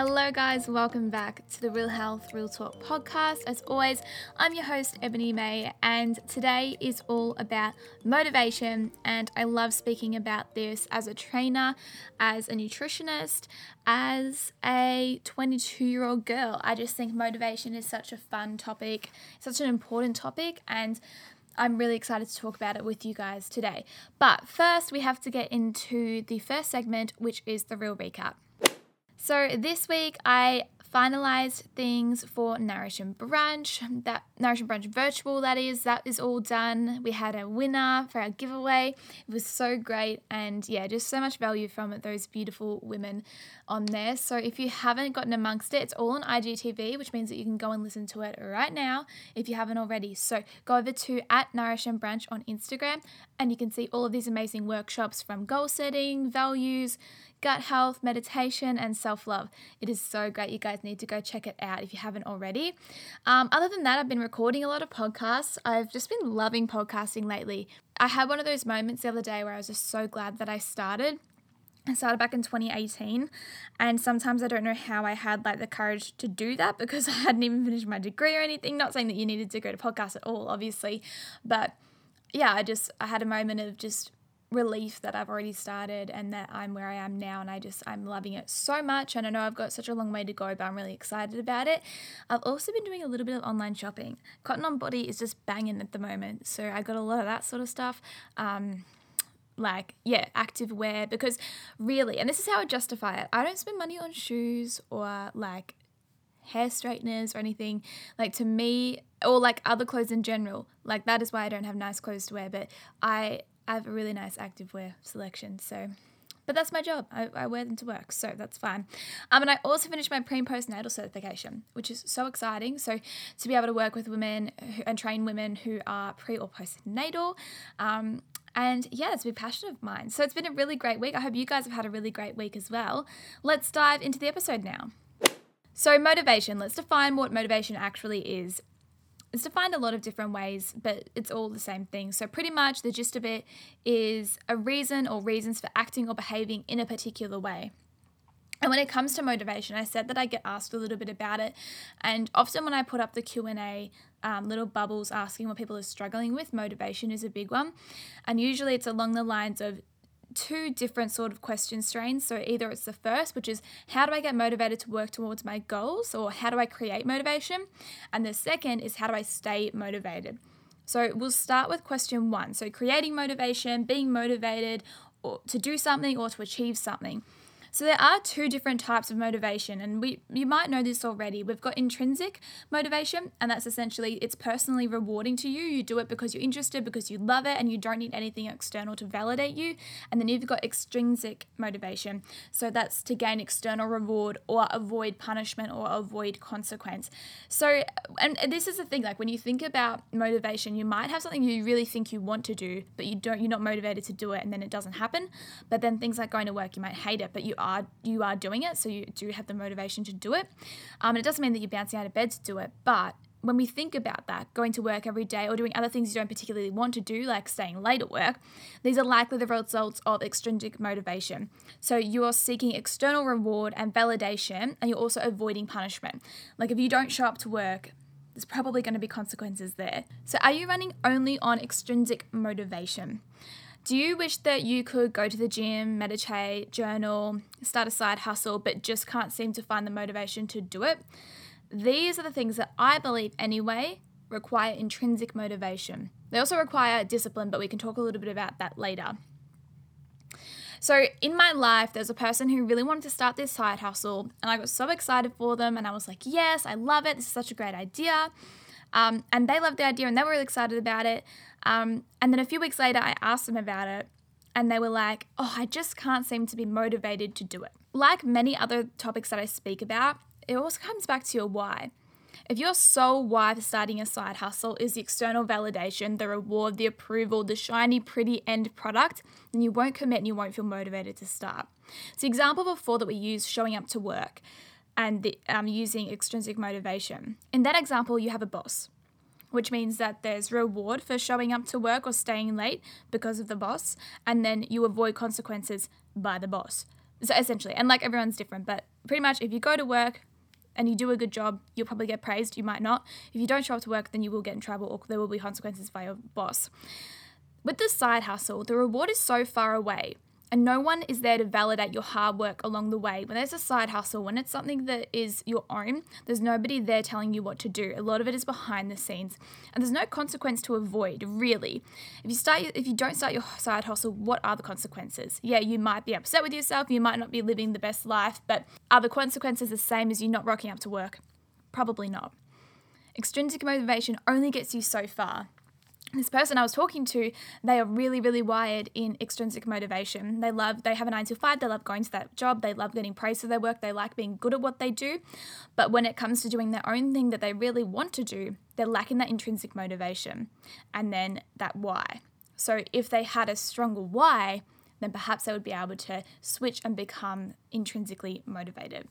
Hello, guys, welcome back to the Real Health, Real Talk podcast. As always, I'm your host, Ebony May, and today is all about motivation. And I love speaking about this as a trainer, as a nutritionist, as a 22 year old girl. I just think motivation is such a fun topic, such an important topic, and I'm really excited to talk about it with you guys today. But first, we have to get into the first segment, which is the real recap. So this week I finalized things for Nourish and Brunch. That Nourish and Brunch virtual, that is, that is all done. We had a winner for our giveaway. It was so great, and yeah, just so much value from those beautiful women on there. So if you haven't gotten amongst it, it's all on IGTV, which means that you can go and listen to it right now if you haven't already. So go over to at Nourish and Brunch on Instagram, and you can see all of these amazing workshops from goal setting, values gut health, meditation, and self love. It is so great. You guys need to go check it out if you haven't already. Um, other than that, I've been recording a lot of podcasts. I've just been loving podcasting lately. I had one of those moments the other day where I was just so glad that I started. I started back in 2018 and sometimes I don't know how I had like the courage to do that because I hadn't even finished my degree or anything not saying that you needed to go to podcast at all obviously but yeah I just I had a moment of just relief that I've already started and that I'm where I am now and I just I'm loving it so much and I know I've got such a long way to go but I'm really excited about it. I've also been doing a little bit of online shopping. Cotton on Body is just banging at the moment so I got a lot of that sort of stuff. Um, like yeah active wear because really and this is how I justify it I don't spend money on shoes or like hair straighteners or anything like to me or like other clothes in general like that is why I don't have nice clothes to wear but I I have a really nice activewear selection. So, but that's my job. I, I wear them to work, so that's fine. Um, and I also finished my pre and postnatal certification, which is so exciting. So, to be able to work with women who, and train women who are pre or postnatal, um, and yeah, it's a big passion of mine. So, it's been a really great week. I hope you guys have had a really great week as well. Let's dive into the episode now. So, motivation. Let's define what motivation actually is. It's defined a lot of different ways, but it's all the same thing. So, pretty much the gist of it is a reason or reasons for acting or behaving in a particular way. And when it comes to motivation, I said that I get asked a little bit about it, and often when I put up the Q and A, um, little bubbles asking what people are struggling with, motivation is a big one, and usually it's along the lines of two different sort of question strains. So either it's the first, which is how do I get motivated to work towards my goals, or how do I create motivation? And the second is how do I stay motivated? So we'll start with question one. So creating motivation, being motivated or to do something or to achieve something. So there are two different types of motivation, and we you might know this already. We've got intrinsic motivation, and that's essentially it's personally rewarding to you. You do it because you're interested, because you love it, and you don't need anything external to validate you. And then you've got extrinsic motivation. So that's to gain external reward or avoid punishment or avoid consequence. So and, this is the thing, like when you think about motivation, you might have something you really think you want to do, but you don't you're not motivated to do it and then it doesn't happen. But then things like going to work, you might hate it, but you are you are doing it, so you do have the motivation to do it. Um, and it doesn't mean that you're bouncing out of bed to do it, but when we think about that, going to work every day or doing other things you don't particularly want to do, like staying late at work, these are likely the results of extrinsic motivation. So you're seeking external reward and validation, and you're also avoiding punishment. Like if you don't show up to work, there's probably going to be consequences there. So are you running only on extrinsic motivation? Do you wish that you could go to the gym, meditate, journal, start a side hustle, but just can't seem to find the motivation to do it? These are the things that I believe, anyway, require intrinsic motivation. They also require discipline, but we can talk a little bit about that later. So, in my life, there's a person who really wanted to start this side hustle, and I got so excited for them, and I was like, Yes, I love it. This is such a great idea. Um, and they loved the idea and they were really excited about it. Um, and then a few weeks later, I asked them about it, and they were like, Oh, I just can't seem to be motivated to do it. Like many other topics that I speak about, it also comes back to your why. If your sole why for starting a side hustle is the external validation, the reward, the approval, the shiny, pretty end product, then you won't commit and you won't feel motivated to start. So, example before that we use showing up to work and the, um, using extrinsic motivation. In that example, you have a boss, which means that there's reward for showing up to work or staying late because of the boss, and then you avoid consequences by the boss. So essentially, and like everyone's different, but pretty much if you go to work and you do a good job, you'll probably get praised. You might not. If you don't show up to work, then you will get in trouble or there will be consequences by your boss. With the side hustle, the reward is so far away and no one is there to validate your hard work along the way. When there's a side hustle, when it's something that is your own, there's nobody there telling you what to do. A lot of it is behind the scenes, and there's no consequence to avoid, really. If you start if you don't start your side hustle, what are the consequences? Yeah, you might be upset with yourself, you might not be living the best life, but are the consequences the same as you not rocking up to work? Probably not. Extrinsic motivation only gets you so far this person I was talking to, they are really, really wired in extrinsic motivation. They love, they have a nine to five, they love going to that job, they love getting praise for their work, they like being good at what they do. But when it comes to doing their own thing that they really want to do, they're lacking that intrinsic motivation and then that why. So if they had a stronger why, then perhaps they would be able to switch and become intrinsically motivated.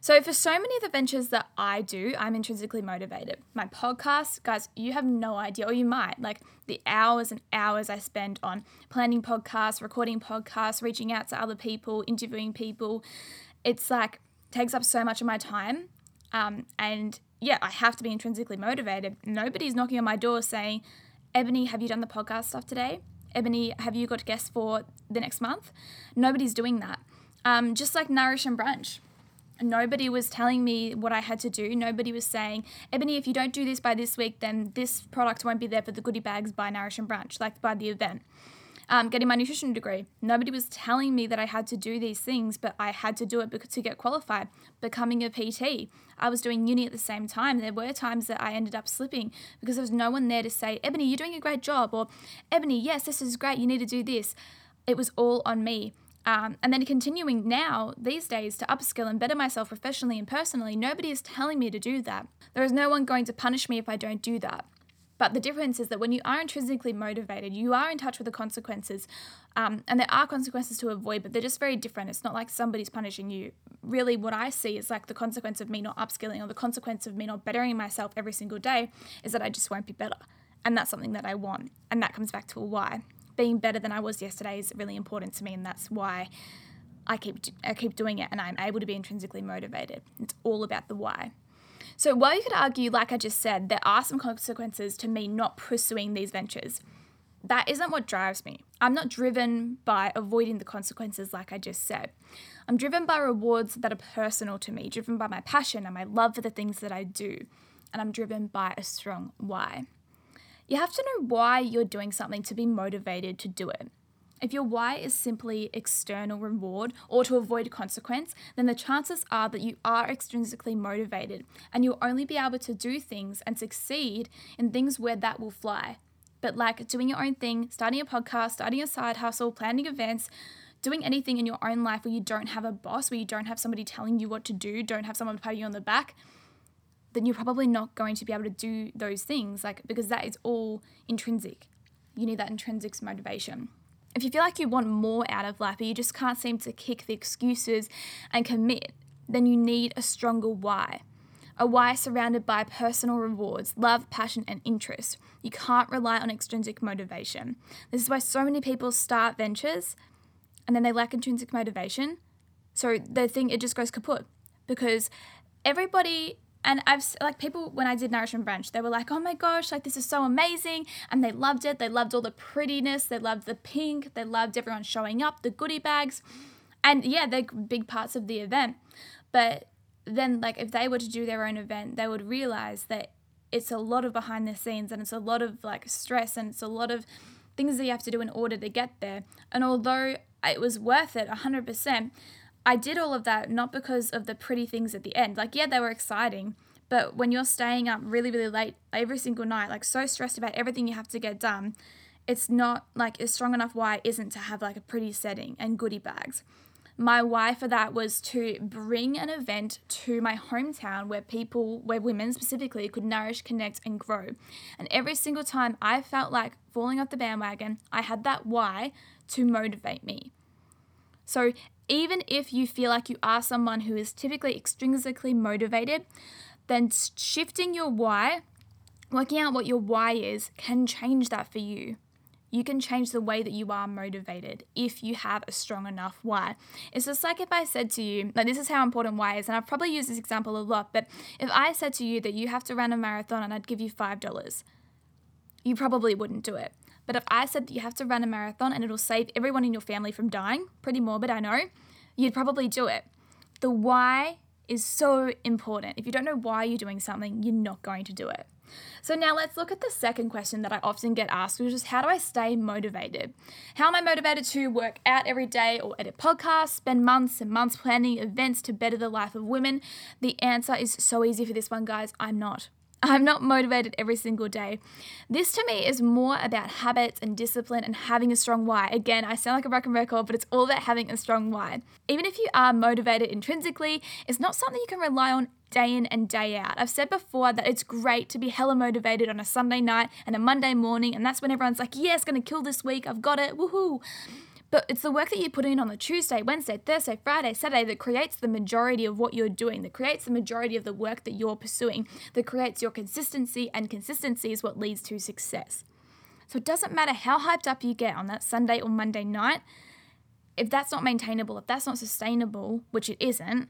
So, for so many of the ventures that I do, I'm intrinsically motivated. My podcast, guys, you have no idea, or you might, like the hours and hours I spend on planning podcasts, recording podcasts, reaching out to other people, interviewing people. It's like takes up so much of my time. Um, and yeah, I have to be intrinsically motivated. Nobody's knocking on my door saying, Ebony, have you done the podcast stuff today? Ebony, have you got guests for the next month? Nobody's doing that. Um, just like Nourish and Brunch nobody was telling me what I had to do. Nobody was saying, Ebony, if you don't do this by this week, then this product won't be there for the goodie bags by Nourish and Brunch, like by the event. Um, getting my nutrition degree. Nobody was telling me that I had to do these things, but I had to do it to get qualified. Becoming a PT. I was doing uni at the same time. There were times that I ended up slipping because there was no one there to say, Ebony, you're doing a great job, or Ebony, yes, this is great, you need to do this. It was all on me. Um, and then continuing now, these days, to upskill and better myself professionally and personally, nobody is telling me to do that. There is no one going to punish me if I don't do that. But the difference is that when you are intrinsically motivated, you are in touch with the consequences. Um, and there are consequences to avoid, but they're just very different. It's not like somebody's punishing you. Really, what I see is like the consequence of me not upskilling or the consequence of me not bettering myself every single day is that I just won't be better. And that's something that I want. And that comes back to a why being better than I was yesterday is really important to me, and that's why I keep I keep doing it, and I'm able to be intrinsically motivated. It's all about the why. So while you could argue, like I just said, there are some consequences to me not pursuing these ventures. That isn't what drives me. I'm not driven by avoiding the consequences, like I just said. I'm driven by rewards that are personal to me, driven by my passion and my love for the things that I do. And I'm driven by a strong why. You have to know why you're doing something to be motivated to do it. If your why is simply external reward or to avoid consequence, then the chances are that you are extrinsically motivated and you'll only be able to do things and succeed in things where that will fly. But like doing your own thing, starting a podcast, starting a side hustle, planning events, doing anything in your own life where you don't have a boss, where you don't have somebody telling you what to do, don't have someone patting you on the back, then you're probably not going to be able to do those things like because that is all intrinsic you need that intrinsic motivation if you feel like you want more out of life but you just can't seem to kick the excuses and commit then you need a stronger why a why surrounded by personal rewards, love, passion, and interest. You can't rely on extrinsic motivation. This is why so many people start ventures and then they lack intrinsic motivation. So the thing, it just goes kaput because everybody and I've like people when I did Nourish and Brunch, they were like, "Oh my gosh, like this is so amazing!" And they loved it. They loved all the prettiness. They loved the pink. They loved everyone showing up, the goodie bags, and yeah, they're big parts of the event. But then, like, if they were to do their own event, they would realize that it's a lot of behind the scenes and it's a lot of like stress and it's a lot of things that you have to do in order to get there. And although it was worth it 100%, I did all of that not because of the pretty things at the end. Like, yeah, they were exciting, but when you're staying up really, really late every single night, like so stressed about everything you have to get done, it's not like a strong enough why isn't to have like a pretty setting and goodie bags. My why for that was to bring an event to my hometown where people, where women specifically, could nourish, connect, and grow. And every single time I felt like falling off the bandwagon, I had that why to motivate me. So even if you feel like you are someone who is typically extrinsically motivated, then shifting your why, working out what your why is, can change that for you. you can change the way that you are motivated if you have a strong enough why. It's just like if I said to you, like, this is how important why is, and I've probably used this example a lot, but if I said to you that you have to run a marathon and I'd give you $5, you probably wouldn't do it. But if I said that you have to run a marathon and it'll save everyone in your family from dying, pretty morbid, I know, you'd probably do it. The why is so important. If you don't know why you're doing something, you're not going to do it. So now let's look at the second question that I often get asked, which is how do I stay motivated? How am I motivated to work out every day or edit podcasts, spend months and months planning events to better the life of women? The answer is so easy for this one, guys. I'm not. I'm not motivated every single day. This to me is more about habits and discipline and having a strong why. Again, I sound like a broken record, but it's all about having a strong why. Even if you are motivated intrinsically, it's not something you can rely on day in and day out. I've said before that it's great to be hella motivated on a Sunday night and a Monday morning, and that's when everyone's like, yeah, it's gonna kill this week, I've got it, woohoo. But it's the work that you put in on the Tuesday, Wednesday, Thursday, Friday, Saturday that creates the majority of what you're doing, that creates the majority of the work that you're pursuing, that creates your consistency, and consistency is what leads to success. So it doesn't matter how hyped up you get on that Sunday or Monday night, if that's not maintainable, if that's not sustainable, which it isn't,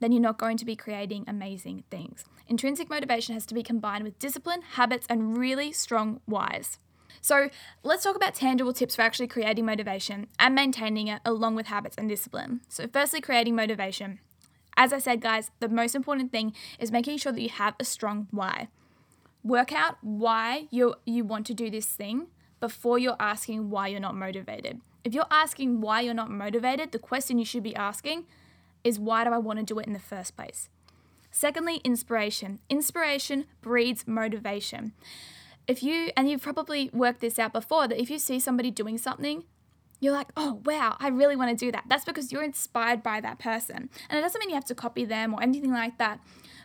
then you're not going to be creating amazing things. Intrinsic motivation has to be combined with discipline, habits, and really strong whys. So, let's talk about tangible tips for actually creating motivation and maintaining it along with habits and discipline. So, firstly, creating motivation. As I said, guys, the most important thing is making sure that you have a strong why. Work out why you you want to do this thing before you're asking why you're not motivated. If you're asking why you're not motivated, the question you should be asking is why do I want to do it in the first place? Secondly, inspiration. Inspiration breeds motivation. If you, and you've probably worked this out before, that if you see somebody doing something, you're like, oh, wow, I really want to do that. That's because you're inspired by that person. And it doesn't mean you have to copy them or anything like that.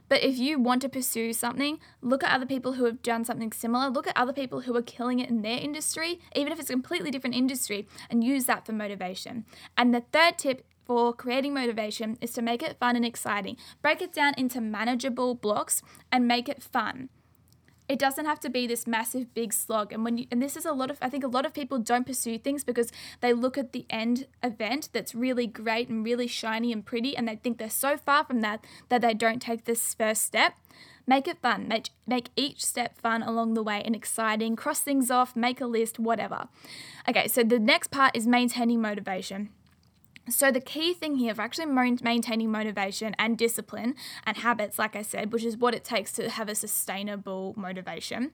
But if you want to pursue something, look at other people who have done something similar. Look at other people who are killing it in their industry, even if it's a completely different industry, and use that for motivation. And the third tip for creating motivation is to make it fun and exciting. Break it down into manageable blocks and make it fun. It doesn't have to be this massive big slog. And when you, and this is a lot of I think a lot of people don't pursue things because they look at the end event that's really great and really shiny and pretty and they think they're so far from that that they don't take this first step. Make it fun. Make, make each step fun along the way and exciting. Cross things off, make a list, whatever. Okay, so the next part is maintaining motivation. So, the key thing here for actually maintaining motivation and discipline and habits, like I said, which is what it takes to have a sustainable motivation,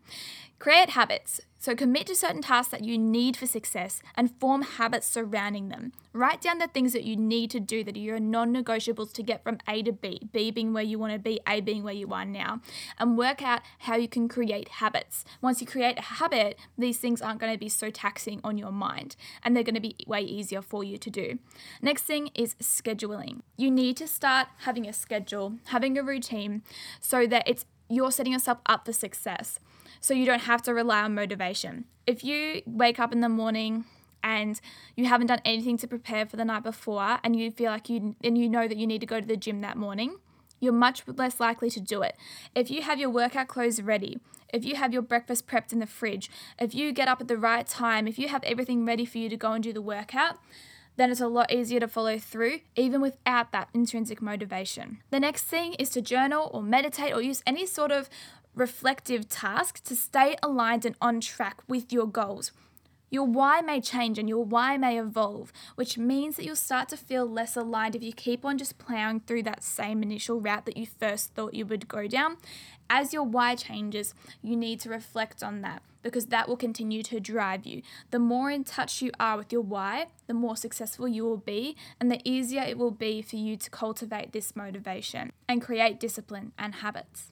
create habits. So, commit to certain tasks that you need for success and form habits surrounding them. Write down the things that you need to do that are your non negotiables to get from A to B, B being where you want to be, A being where you are now, and work out how you can create habits. Once you create a habit, these things aren't going to be so taxing on your mind and they're going to be way easier for you to do. Next thing is scheduling. You need to start having a schedule, having a routine so that it's you're setting yourself up for success so you don't have to rely on motivation. If you wake up in the morning and you haven't done anything to prepare for the night before and you feel like you and you know that you need to go to the gym that morning, you're much less likely to do it. If you have your workout clothes ready, if you have your breakfast prepped in the fridge, if you get up at the right time, if you have everything ready for you to go and do the workout, then it's a lot easier to follow through, even without that intrinsic motivation. The next thing is to journal or meditate or use any sort of reflective task to stay aligned and on track with your goals. Your why may change and your why may evolve, which means that you'll start to feel less aligned if you keep on just plowing through that same initial route that you first thought you would go down. As your why changes, you need to reflect on that because that will continue to drive you. The more in touch you are with your why, the more successful you will be, and the easier it will be for you to cultivate this motivation and create discipline and habits.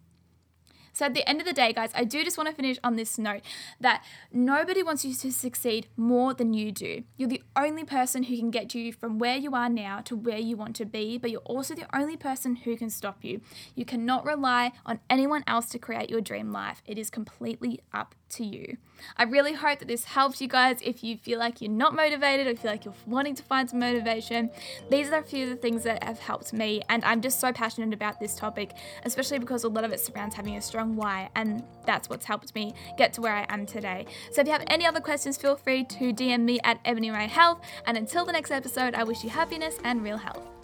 So at the end of the day, guys, I do just want to finish on this note that nobody wants you to succeed more than you do. You're the only person who can get you from where you are now to where you want to be, but you're also the only person who can stop you. You cannot rely on anyone else to create your dream life. It is completely up to you. I really hope that this helps you guys if you feel like you're not motivated or feel like you're wanting to find some motivation. These are a few of the things that have helped me, and I'm just so passionate about this topic, especially because a lot of it surrounds having a strong why, and that's what's helped me get to where I am today. So if you have any other questions, feel free to DM me at Ebony Ray Health. And until the next episode, I wish you happiness and real health.